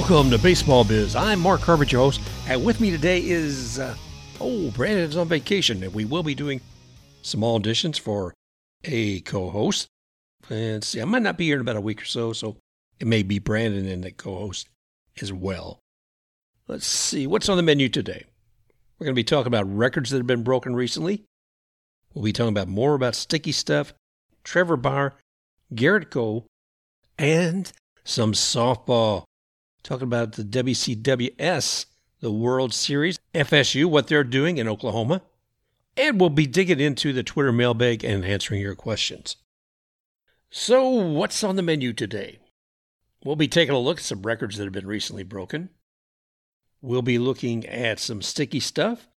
Welcome to Baseball Biz. I'm Mark Herbert, your host, and with me today is, uh, oh, Brandon's on vacation, and we will be doing small auditions for a co-host. And see, I might not be here in about a week or so, so it may be Brandon and the co-host as well. Let's see what's on the menu today. We're going to be talking about records that have been broken recently. We'll be talking about more about sticky stuff, Trevor Bauer, Gerrit Cole, and some softball. Talking about the WCWS, the World Series, FSU, what they're doing in Oklahoma. And we'll be digging into the Twitter mailbag and answering your questions. So, what's on the menu today? We'll be taking a look at some records that have been recently broken. We'll be looking at some sticky stuff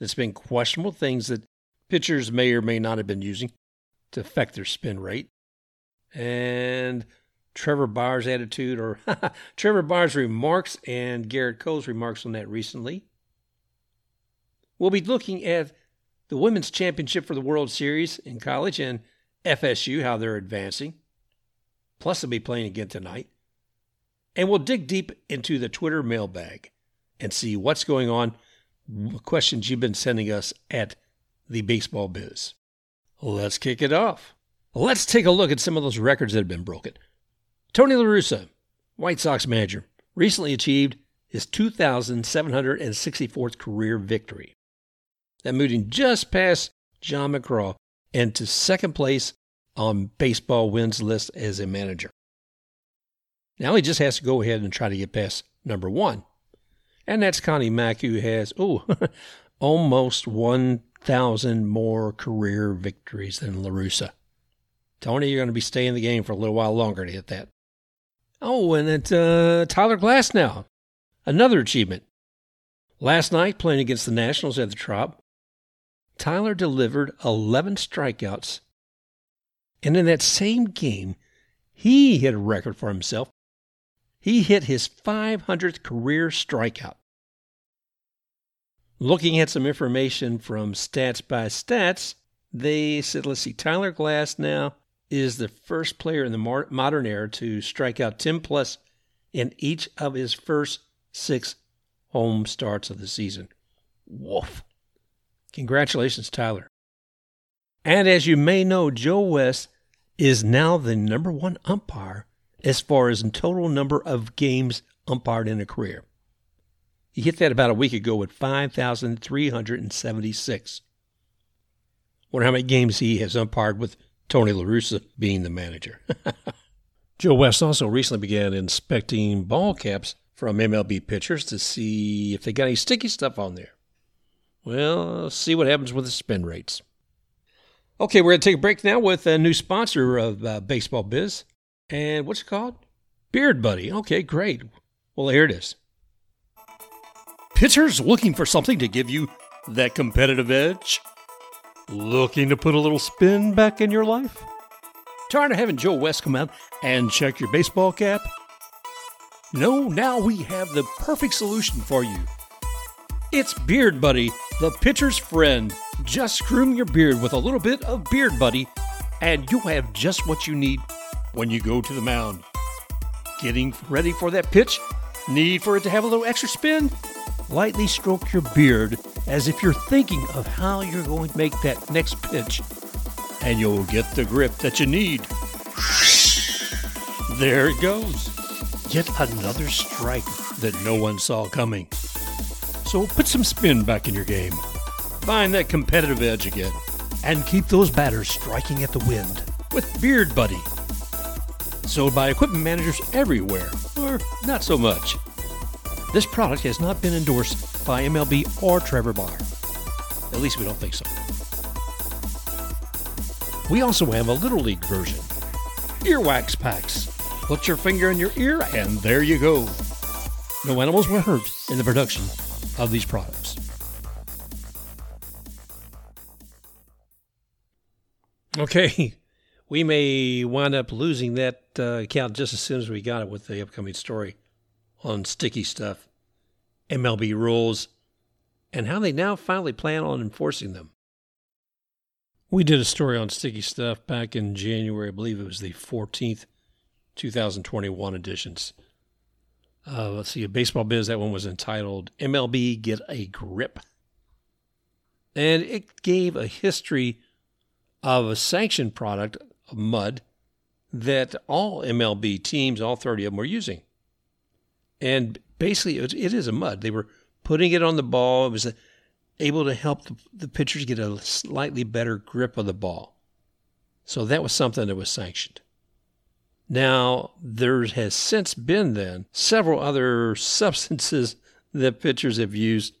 that's been questionable, things that pitchers may or may not have been using to affect their spin rate. And Trevor Bauer's attitude or Trevor Bauer's remarks and Gerrit Cole's remarks on that recently. We'll be looking at the women's championship for the World Series in college and FSU, how they're advancing. Plus, they'll be playing again tonight. And we'll dig deep into the Twitter mailbag and see what's going on, questions you've been sending us at the Baseball Biz. Let's kick it off. Let's take a look at some of those records that have been broken. Tony La Russa, White Sox manager, recently achieved his 2,764th career victory. That moving just past John McGraw and to second place on baseball wins list as a manager. Now he just has to go ahead and try to get past number one. And that's Connie Mack, who has, oh, almost 1,000 more career victories than La Russa. Tony, you're going to be staying in the game for a little while longer to hit that. Oh, and it's uh, Tyler Glasnow, another achievement. Last night, playing against the Nationals at the Trop, Tyler delivered 11 strikeouts. And in that same game, he hit a record for himself. He hit his 500th career strikeout. Looking at some information from Stats by Stats, they said, let's see, Tyler Glasnow is the first player in the modern era to strike out 10 plus in each of his first six home starts of the season. Woof. Congratulations, Tyler. And as you may know, Joe West is now the number one umpire as far as total number of games umpired in a career. He hit that about a week ago with 5,376. Wonder how many games he has umpired with Tony La Russa being the manager. Joe West also recently began inspecting ball caps from MLB pitchers to see if they got any sticky stuff on there. Well, see what happens with the spin rates. Okay, we're going to take a break now with a new sponsor of uh, Baseball Biz. And what's it called? Beard Buddy. Okay, great. Well, here it is. Pitchers looking for something to give you that competitive edge? Looking to put a little spin back in your life? Tired of having Joe West come out and check your baseball cap? No, now we have the perfect solution for you. It's Beard Buddy, the pitcher's friend. Just groom your beard with a little bit of Beard Buddy, and you'll have just what you need when you go to the mound. Getting ready for that pitch? Need for it to have a little extra spin? Lightly stroke your beard as if you're thinking of how you're going to make that next pitch, and you'll get the grip that you need. There it goes. Yet another strike that no one saw coming. So put some spin back in your game. Find that competitive edge again. And keep those batters striking at the wind with Beard Buddy. Sold by equipment managers everywhere, or not so much. This product has not been endorsed by MLB or Trevor Bauer. At least we don't think so. We also have a Little League version. Earwax packs. Put your finger in your ear, and there you go. No animals were hurt in the production of these products. Okay, we may wind up losing that uh, account just as soon as we got it with the upcoming story on sticky stuff, MLB rules, and how they now finally plan on enforcing them. We did a story on sticky stuff back in January. I believe it was the 14th, 2021 editions. Uh, let's see, a baseball biz. That one was entitled MLB Get a Grip. And it gave a history of a sanctioned product, mud, that all MLB teams, all 30 of them, were using. And basically, it is a mud. They were putting it on the ball. It was able to help the, the pitchers get a slightly better grip of the ball. So that was something that was sanctioned. Now, there has since been then several other substances that pitchers have used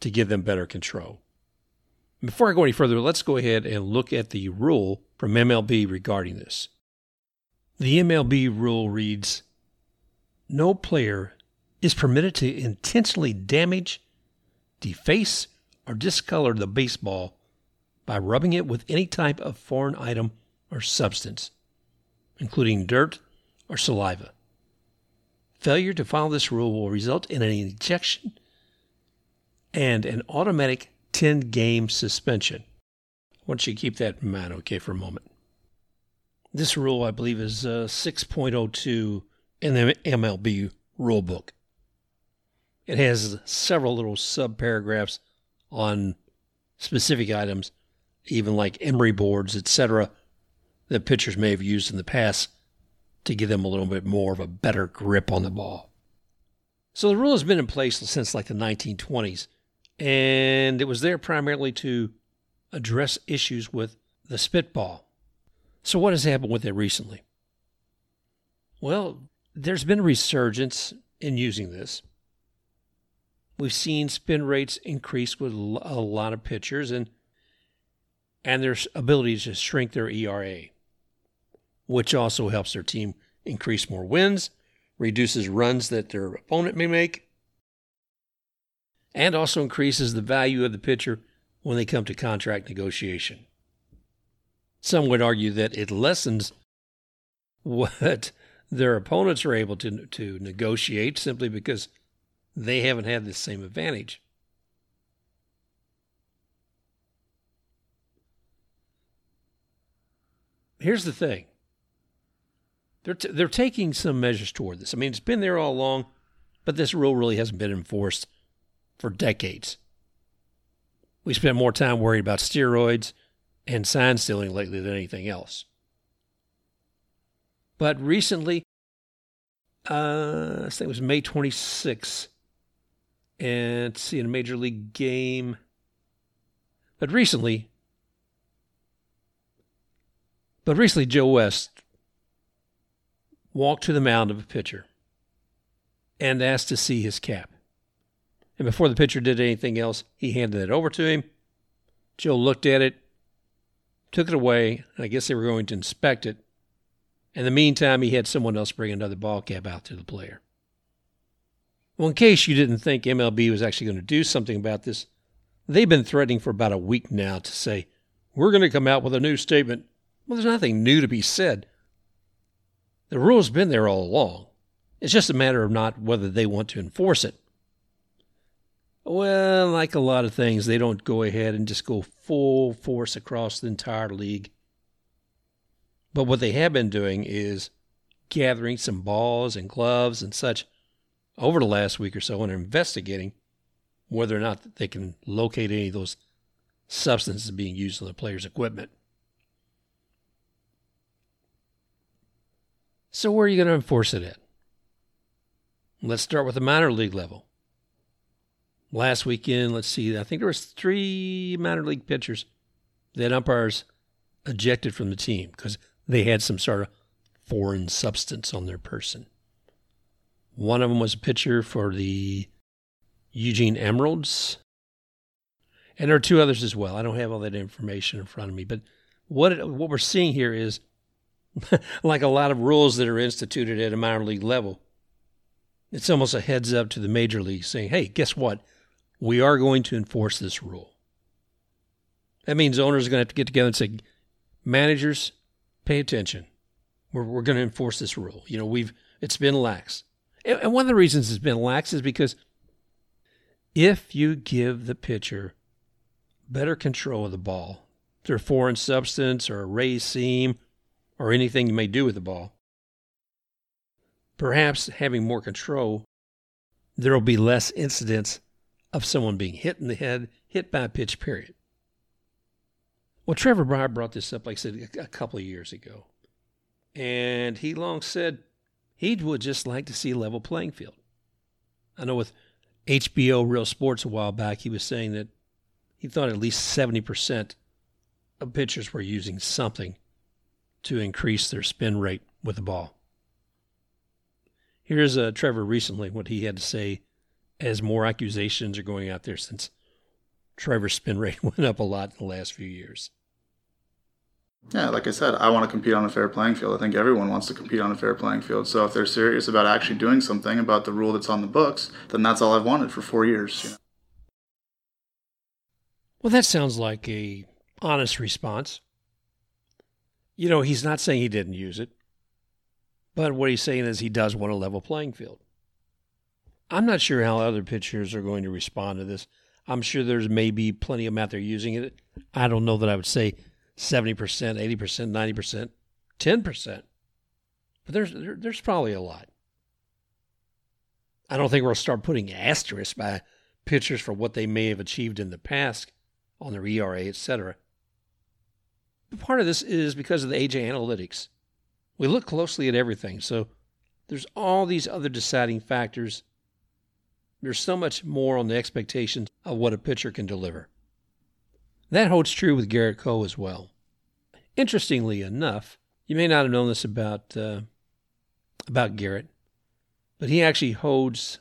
to give them better control. Before I go any further, let's go ahead and look at the rule from MLB regarding this. The MLB rule reads No player is permitted to intentionally damage, deface, or discolor the baseball by rubbing it with any type of foreign item or substance, including dirt or saliva. Failure to follow this rule will result in an ejection and an automatic 10 game suspension. I want you to keep that in mind, okay, for a moment. This rule, I believe, is uh, 6.02 in the MLB rulebook. It has several little sub paragraphs on specific items, even like emery boards, etc., that pitchers may have used in the past to give them a little bit more of a better grip on the ball. So the rule has been in place since like the 1920s, and it was there primarily to address issues with the spitball. So, what has happened with it recently? Well, there's been a resurgence in using this. We've seen spin rates increase with a lot of pitchers and and their ability to shrink their ERA, which also helps their team increase more wins, reduces runs that their opponent may make, and also increases the value of the pitcher when they come to contract negotiation. Some would argue that it lessens what their opponents are able to, to negotiate simply because they haven't had the same advantage. Here's the thing. They're, t- they're taking some measures toward this. I mean, it's been there all along, but this rule really hasn't been enforced for decades. We spent more time worried about steroids and sign stealing lately than anything else. But recently, uh, I think it was May 26th, and see in a major league game. But recently, but recently, Joe West walked to the mound of a pitcher and asked to see his cap. And before the pitcher did anything else, he handed it over to him. Joe looked at it, took it away, and I guess they were going to inspect it. In the meantime, he had someone else bring another ball cap out to the player. Well, in case you didn't think MLB was actually going to do something about this, they've been threatening for about a week now to say, we're going to come out with a new statement. Well, there's nothing new to be said. The rule's been there all along. It's just a matter of not whether they want to enforce it. Well, like a lot of things, they don't go ahead and just go full force across the entire league. But what they have been doing is gathering some balls and gloves and such over the last week or so and are investigating whether or not they can locate any of those substances being used on the player's equipment. So, where are you going to enforce it at? Let's start with the minor league level. Last weekend, let's see, I think there was three minor league pitchers that umpires ejected from the team because they had some sort of foreign substance on their person. One of them was a pitcher for the Eugene Emeralds. And there are two others as well. I don't have all that information in front of me, but what it, what we're seeing here is like a lot of rules that are instituted at a minor league level. It's almost a heads up to the major league saying, "Hey, guess what? We are going to enforce this rule." That means owners are going to have to get together and say, "Managers, pay attention. We're we're going to enforce this rule. You know, we've it's been lax. And one of the reasons it's been lax is because if you give the pitcher better control of the ball through a foreign substance or a raised seam or anything you may do with the ball, perhaps having more control there will be less incidents of someone being hit in the head, hit by a pitch, period. Well, Trevor Bauer brought this up, like I said, a couple of years ago. And he long said he would just like to see a level playing field. I know with HBO Real Sports a while back, he was saying that he thought at least 70% of pitchers were using something to increase their spin rate with the ball. Here's uh, Trevor recently, what he had to say as more accusations are going out there since Trevor's spin rate went up a lot in the last few years. Yeah, like I said, I want to compete on a fair playing field. I think everyone wants to compete on a fair playing field. So if they're serious about actually doing something about the rule that's on the books, then that's all I've wanted for four years. You know? Well, that sounds like a honest response. You know, he's not saying he didn't use it, but what he's saying is he does want a level playing field. I'm not sure how other pitchers are going to respond to this. I'm sure there's maybe plenty of them out there using it. I don't know that I would say 70%, 80%, 90%, 10%. But there's there, there's probably a lot. I don't think we'll start putting asterisks by pitchers for what they may have achieved in the past on their ERA, etc. But part of this is because of the AJ analytics. We look closely at everything, so there's all these other deciding factors. There's so much more on the expectations of what a pitcher can deliver. That holds true with Gerrit Cole as well. Interestingly enough, you may not have known this about uh, about Gerrit, but he actually holds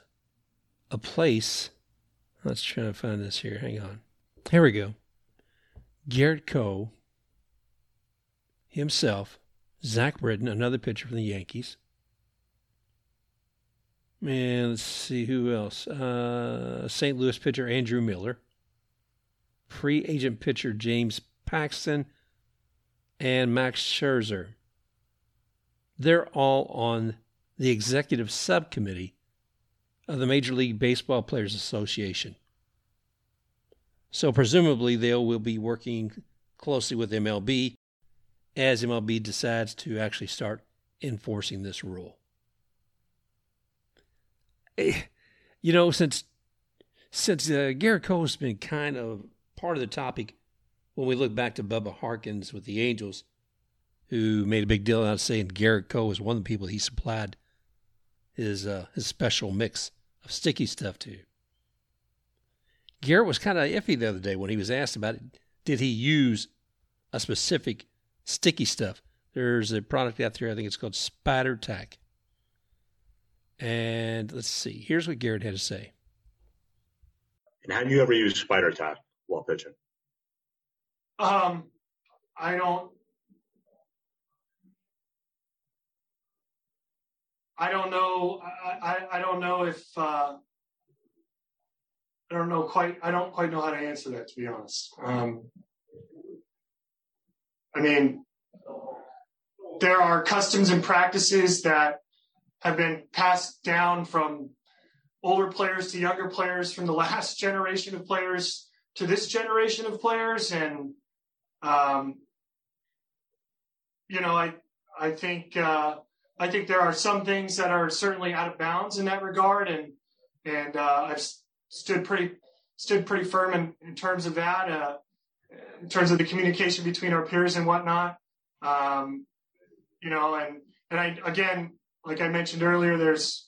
a place. Let's try to find this here. Hang on. Here we go. Garrett Cole himself, Zach Britton, another pitcher from the Yankees. And let's see who else. Uh, St. Louis pitcher Andrew Miller free agent pitcher James Paxton, and Max Scherzer. They're all on the executive subcommittee of the Major League Baseball Players Association. So presumably they will be working closely with MLB as MLB decides to actually start enforcing this rule. Eh, you know, since since uh, Gerrit Cole's been kind of part of the topic when we look back to Bubba Harkins with the Angels, who made a big deal out of saying Gerrit Cole was one of the people he supplied his uh, his special mix of sticky stuff to. Gerrit was kind of iffy the other day when he was asked about it. Did he use a specific sticky stuff? There's a product out there, I think it's called Spider Tack. And let's see, here's what Gerrit had to say. And have you ever used Spider Tack? While pitching? Um, I don't. I don't know. I, I, I don't know if uh, I don't know quite. I don't quite know how to answer that, to be honest. Um, I mean, there are customs and practices that have been passed down from older players to younger players, from the last generation of players to this generation of players, and um, you know, I I think uh, I think there are some things that are certainly out of bounds in that regard, and and uh, I've stood pretty stood pretty firm in, in terms of that, uh, in terms of the communication between our peers and whatnot. Um, you know, and and I again, like I mentioned earlier, there's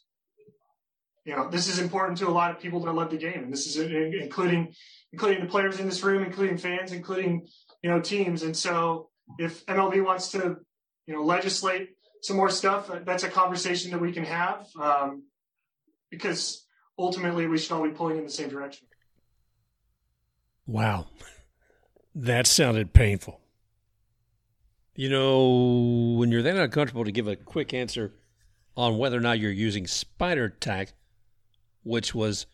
you know, this is important to a lot of people that love the game, and this is including including the players in this room, including fans, including you know teams. And so, if MLB wants to you know legislate some more stuff, uh, that's a conversation that we can have um, because ultimately we should all be pulling in the same direction. Wow, that sounded painful. You know, when you're that uncomfortable to give a quick answer on whether or not you're using spider tack, which was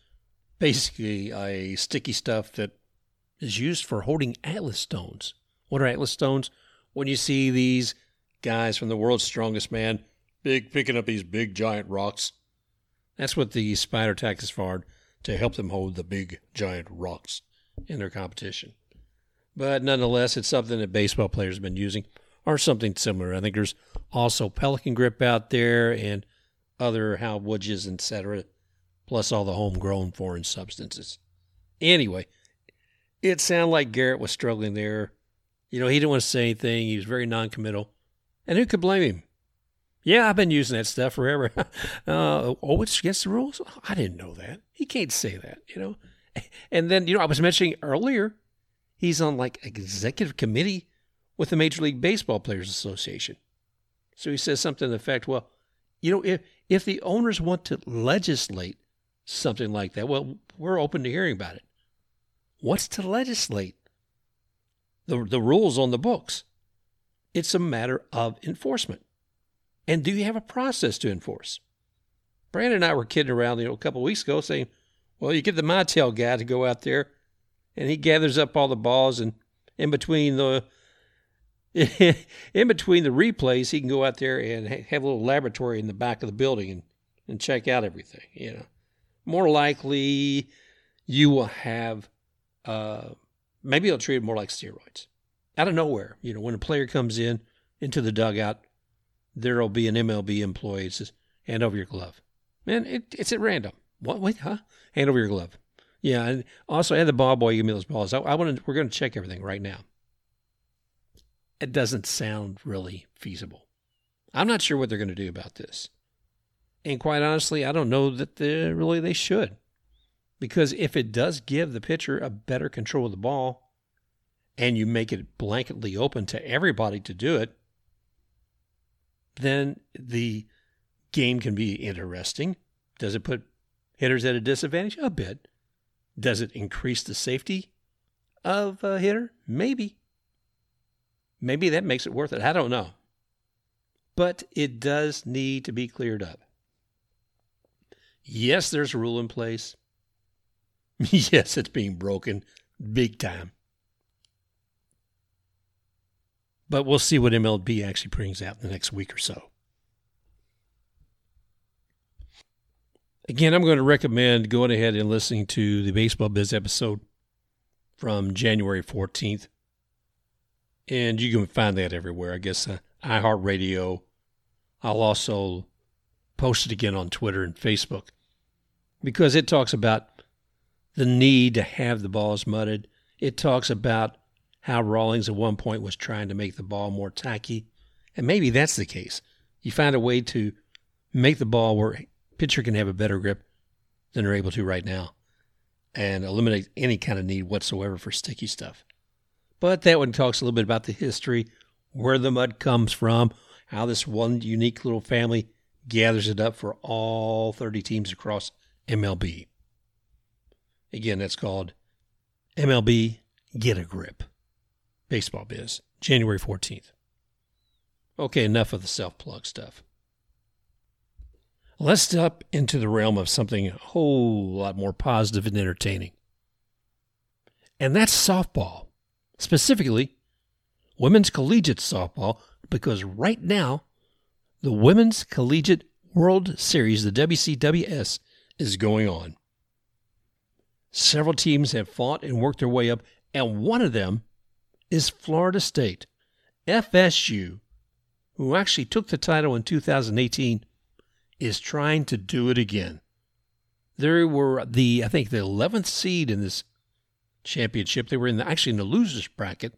basically a sticky stuff that is used for holding atlas stones. What are atlas stones? When you see these guys from the world's strongest man, big picking up these big giant rocks, that's what the spider tack is for to help them hold the big giant rocks in their competition. But nonetheless, it's something that baseball players have been using or something similar. I think there's also Pelican grip out there and other Hal Woodges, etc plus all the homegrown foreign substances. Anyway, it sounded like Gerrit was struggling there. You know, he didn't want to say anything. He was very noncommittal. And who could blame him? Yeah, I've been using that stuff forever. uh, oh, it's against the rules? I didn't know that. He can't say that, you know. And then, you know, I was mentioning earlier, he's on like executive committee with the Major League Baseball Players Association. So he says something to the effect, well, you know, if if the owners want to legislate something like that, well, we're open to hearing about it. What's to legislate? The the rules on the books. It's a matter of enforcement. And do you have a process to enforce? Brandon and I were kidding around you know, a couple of weeks ago saying, well, you get the Montel guy to go out there and he gathers up all the balls and in between the in between the replays, he can go out there and have a little laboratory in the back of the building and, and check out everything. You know, more likely you will have uh, maybe they'll treat it more like steroids out of nowhere. You know, when a player comes in into the dugout, there'll be an MLB employee that says, "Hand over your glove." Man, it, it's at random. What? Wait, huh? Hand over your glove. Yeah, and also, and the ball boy give me those balls. I, I want to. We're going to check everything right now it doesn't sound really feasible. I'm not sure what they're going to do about this. And quite honestly, I don't know that they, really they should. Because if it does give the pitcher a better control of the ball and you make it blanketly open to everybody to do it, then the game can be interesting. Does it put hitters at a disadvantage? A bit. Does it increase the safety of a hitter? Maybe. Maybe that makes it worth it. I don't know. But it does need to be cleared up. Yes, there's a rule in place. yes, it's being broken big time. But we'll see what MLB actually brings out in the next week or so. Again, I'm going to recommend going ahead and listening to the Baseball Biz episode from January 14th and you can find that everywhere. I guess uh, iHeartRadio. I'll also post it again on Twitter and Facebook because it talks about the need to have the balls mudded. It talks about how Rawlings at one point was trying to make the ball more tacky, and maybe that's the case. You find a way to make the ball where pitcher can have a better grip than they're able to right now, and eliminate any kind of need whatsoever for sticky stuff. But that one talks a little bit about the history, where the mud comes from, how this one unique little family gathers it up for all 30 teams across MLB. Again, that's called MLB Get a Grip. Baseball Biz, January 14th. Okay, enough of the self plug stuff. Let's step into the realm of something a whole lot more positive and entertaining. And that's softball specifically women's collegiate softball, because right now, the Women's Collegiate World Series, the WCWS, is going on. Several teams have fought and worked their way up, and one of them is Florida State. FSU, who actually took the title in 2018, is trying to do it again. They were the, I think, the 11th seed in this championship. They were in the, actually in the losers bracket.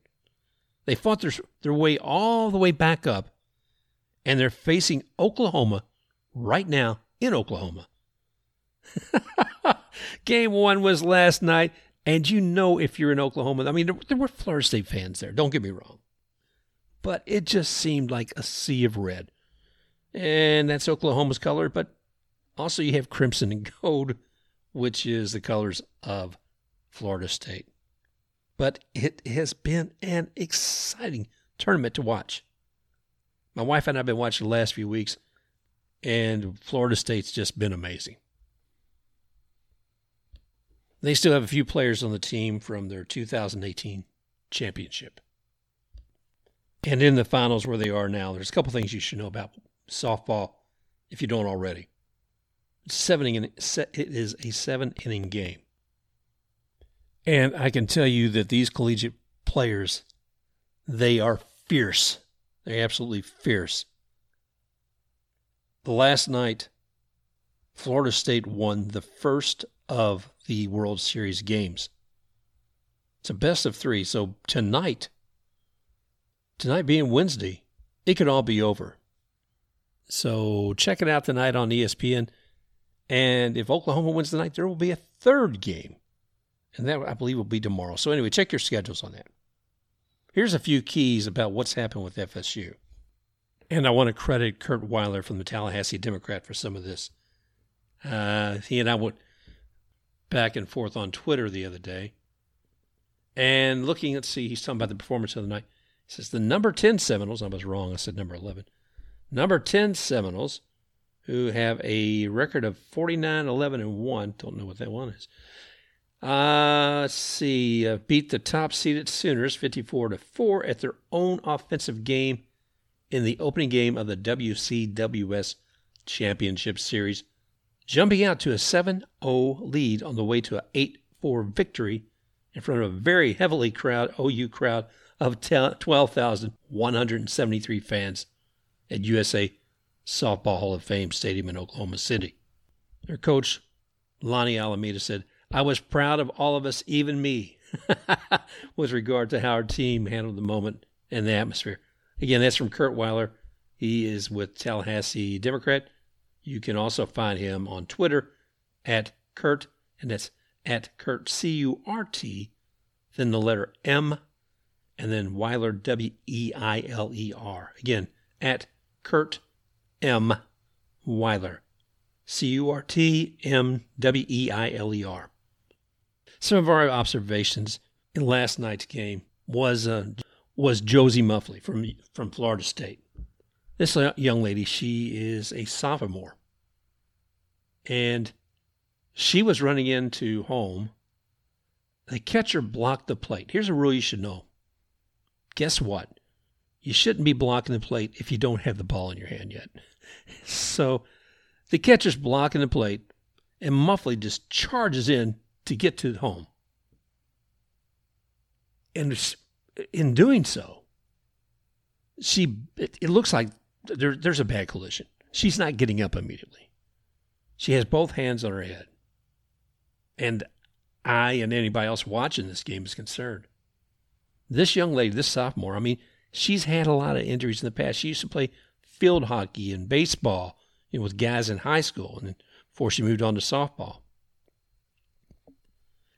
They fought their their way all the way back up, and they're facing Oklahoma right now in Oklahoma. Game one was last night, and you know if you're in Oklahoma, I mean there, were Florida State fans there. Don't get me wrong, but it just seemed like a sea of red, and that's Oklahoma's color. But also you have crimson and gold, which is the colors of Florida State. But it has been an exciting tournament to watch. My wife and I have been watching the last few weeks, and Florida State's just been amazing. They still have a few players on the team from their 2018 championship. And in the finals where they are now, there's a couple things you should know about softball if you don't already. Seven it is a seven inning game. And I can tell you that these collegiate players, they are fierce. They're absolutely fierce. The last night, Florida State won the first of the World Series games. It's a best of three. So tonight, tonight being Wednesday, it could all be over. So check it out tonight on ESPN. And if Oklahoma wins tonight, there will be a third game. And that, I believe, will be tomorrow. So anyway, check your schedules on that. Here's a few keys about what's happened with FSU. And I want to credit Curt Weiler from the Tallahassee Democrat for some of this. Uh, he and I went back and forth on Twitter the other day. And looking, let's see, he's talking about the performance of the night. He says the number 10 Seminoles, I was wrong, I said number 11. Number 10 Seminoles, who have a record of 49, 11, and 1, don't know what that one is. Uh, let's see, uh, beat the top seeded Sooners 54 to 4 at their own offensive game in the opening game of the WCWS Championship Series, jumping out to a 7 0 lead on the way to an 8 4 victory in front of a very heavily crowd OU crowd of 12,173 fans at USA Softball Hall of Fame Stadium in Oklahoma City. Their coach, Lonni Alameda, said, I was proud of all of us, even me, with regard to how our team handled the moment and the atmosphere. Again, that's from Curt Weiler. He is with Tallahassee Democrat. You can also find him on Twitter at Curt, and that's at Curt, C U R T, then the letter M, and then Weiler, W E I L E R. Again, at Curt M. Weiler, C U R T M W E I L E R. Some of our observations in last night's game was uh, was Josie Muffley from from Florida State. This young lady, she is a sophomore, and she was running into home. The catcher blocked the plate. Here's a rule you should know. Guess what? You shouldn't be blocking the plate if you don't have the ball in your hand yet. So the catcher's blocking the plate, and Muffley just charges in to get to home. And in doing so, she it, it looks like there, there's a bad collision. She's not getting up immediately. She has both hands on her head. And I and anybody else watching this game is concerned. This young lady, this sophomore, I mean, she's had a lot of injuries in the past. She used to play field hockey and baseball you know, with guys in high school, and then before she moved on to softball.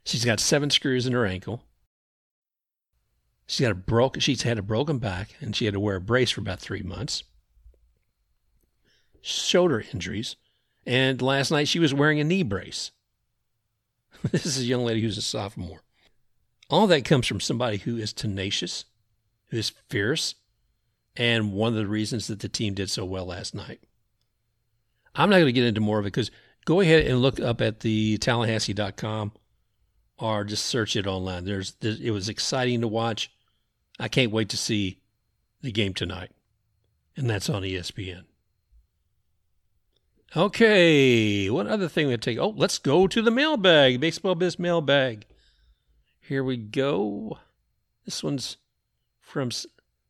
She's got seven screws in her ankle. She's got a broken. She's had a broken back, and she had to wear a brace for about three months. Shoulder injuries, and last night she was wearing a knee brace. this is a young lady who's a sophomore. All that comes from somebody who is tenacious, who is fierce, and one of the reasons that the team did so well last night. I'm not going to get into more of it because go ahead and look up at the Tallahassee.com or just search it online. There's, there's it was exciting to watch. I can't wait to see the game tonight, and that's on ESPN. Okay, what other thing we take? Oh, let's go to the mailbag, baseball biz mailbag. Here we go. This one's from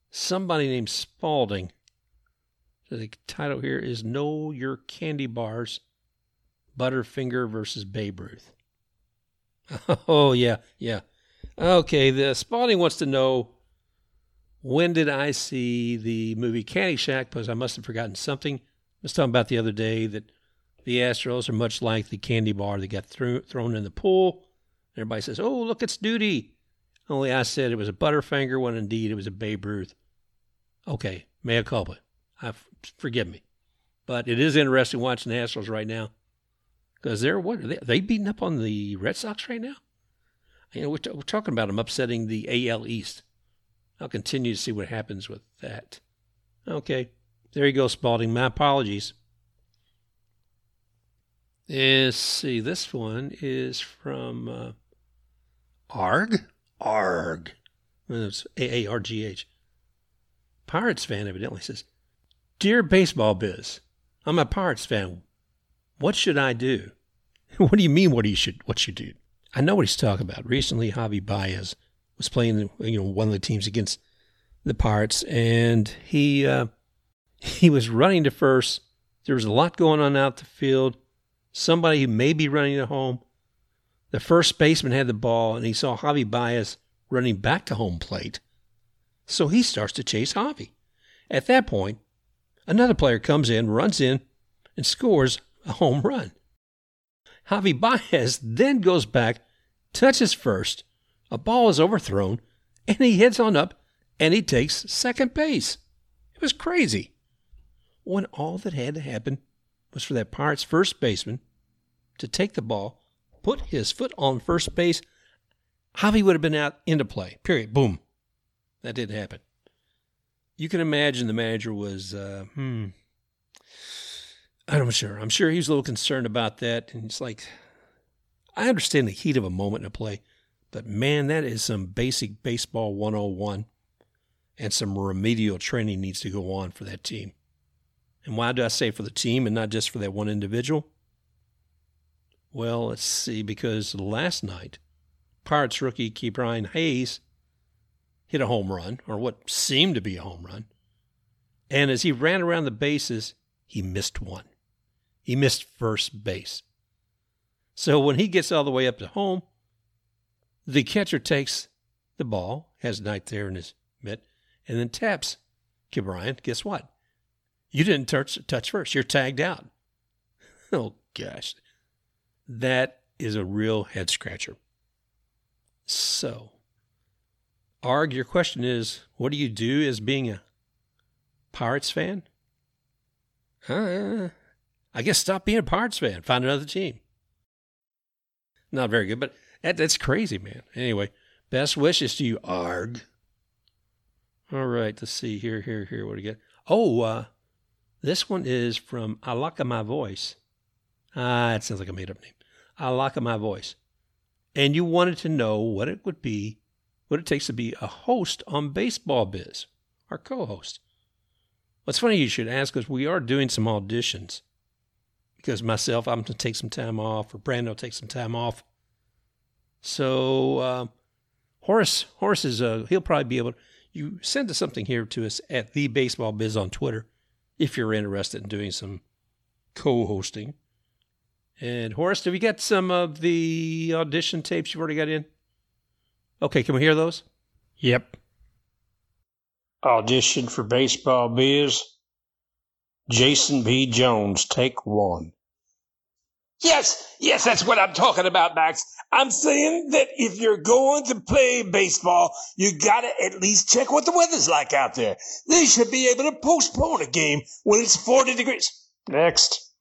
somebody named Spalding. The title here is Know Your Candy Bars Butterfinger versus Babe Ruth. Oh, yeah, yeah. Okay, the Spalding wants to know when did I see the movie Caddyshack? Because I must have forgotten something. I was talking about the other day that the Astros are much like the candy bar that got thrown in the pool. Everybody says, oh, look, it's Duty. Only I said it was a Butterfinger when indeed it was a Babe Ruth. Okay, mea culpa. I, forgive me. But it is interesting watching the Astros right now because they're what are they, are they beating up on the Red Sox right now? You know, we're, t- we're talking about them upsetting the AL East. I'll continue to see what happens with that. Okay, there you go, Spalding. My apologies. Let's see. This one is from uh, Arg. Arg. It's A A R G H. Pirates fan evidently says, Dear Baseball Biz, I'm a Pirates fan. What should I do? what do you mean what you should what you do? I know what he's talking about. Recently Javi Baez was playing you know one of the teams against the Pirates and he uh, he was running to first. There was a lot going on out the field somebody who may be running at home. The first baseman had the ball and he saw Javi Baez running back to home plate. So he starts to chase Javi. At that point, another player comes in, runs in, and scores a home run. Javi Baez then goes back, touches first, a ball is overthrown, and he heads on up and he takes second base. It was crazy. When all that had to happen was for that Pirates first baseman to take the ball, put his foot on first base, Javi would have been out into play. Period. Boom. That didn't happen. You can imagine the manager was, uh, hmm, I'm sure. I'm sure he was a little concerned about that. And it's like, I understand the heat of a moment in a play, but man, that is some basic baseball 101 and some remedial training needs to go on for that team. And why do I say for the team and not just for that one individual? Well, let's see, because last night, Pirates rookie Ke'Bryan Hayes hit a home run, or what seemed to be a home run. And as he ran around the bases, he missed one. He missed first base. So when he gets all the way up to home, the catcher takes the ball, has Knight there in his mitt, and then taps Ke'Bryan. Guess what? You didn't touch, touch first. You're tagged out. oh, gosh. That is a real head scratcher. So, Arg, your question is what do you do as being a Pirates fan? Uh, I guess stop being a Pirates fan. Find another team. Not very good, but that, that's crazy, man. Anyway, best wishes to you, Arg. All right, let's see here, here, here. What do you get? Oh, uh, this one is from I My Voice. Ah, it sounds like a made up name. I My Voice. And you wanted to know what it would be, what it takes to be a host on Baseball Biz, our co host. What's funny you should ask because we are doing some auditions because myself, I'm going to take some time off, or Brandon will take some time off. So uh, Horace, Horace is uh, he'll probably be able. to, You send us something here to us at the Baseball Biz on Twitter if you're interested in doing some co-hosting. And Horace, have you got some of the audition tapes you've already got in? Okay, can we hear those? Yep. Audition for Baseball Biz. Jason B. Jones, take one. Yes, yes, that's what I'm talking about, Max. I'm saying that if you're going to play baseball, you gotta at least check what the weather's like out there. They should be able to postpone a game when it's 40 degrees. Next.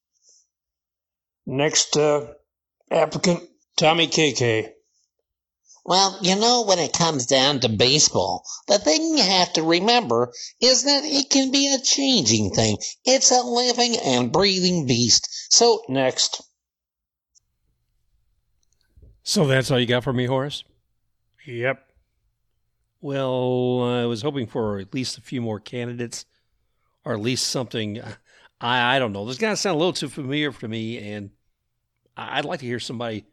Next, uh, applicant, Tommy KK. Well, you know, when it comes down to baseball, the thing you have to remember is that it can be a changing thing. It's a living and breathing beast. So, Next. So that's all you got for me, Horace? Yep. Well, I was hoping for at least a few more candidates, or at least something. I I don't know. This guy sound a little too familiar for me, and I'd like to hear somebody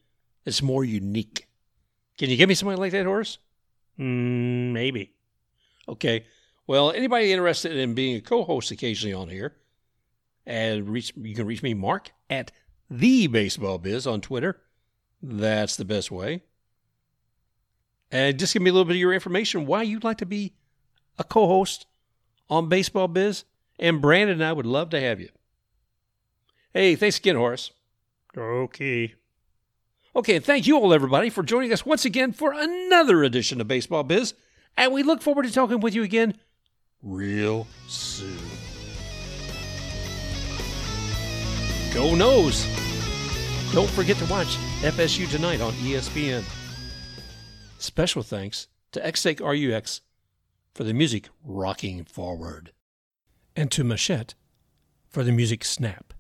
that's more unique. Can you give me somebody like that, Horace? Mm, maybe. Okay. Well, anybody interested in being a co-host occasionally on here, and reach you can reach me, Mark at the Baseball Biz on Twitter. That's the best way. And just give me a little bit of your information why you'd like to be a co-host on Baseball Biz, and Brandon and I would love to have you. Hey, thanks again, Horace. Okay. Okay, and thank you all, everybody, for joining us once again for another edition of Baseball Biz. And we look forward to talking with you again real soon. Go Noles! Don't forget to watch FSU tonight on ESPN. Special thanks to Xtake RUX for the music rocking forward, and to Machette for the music snap.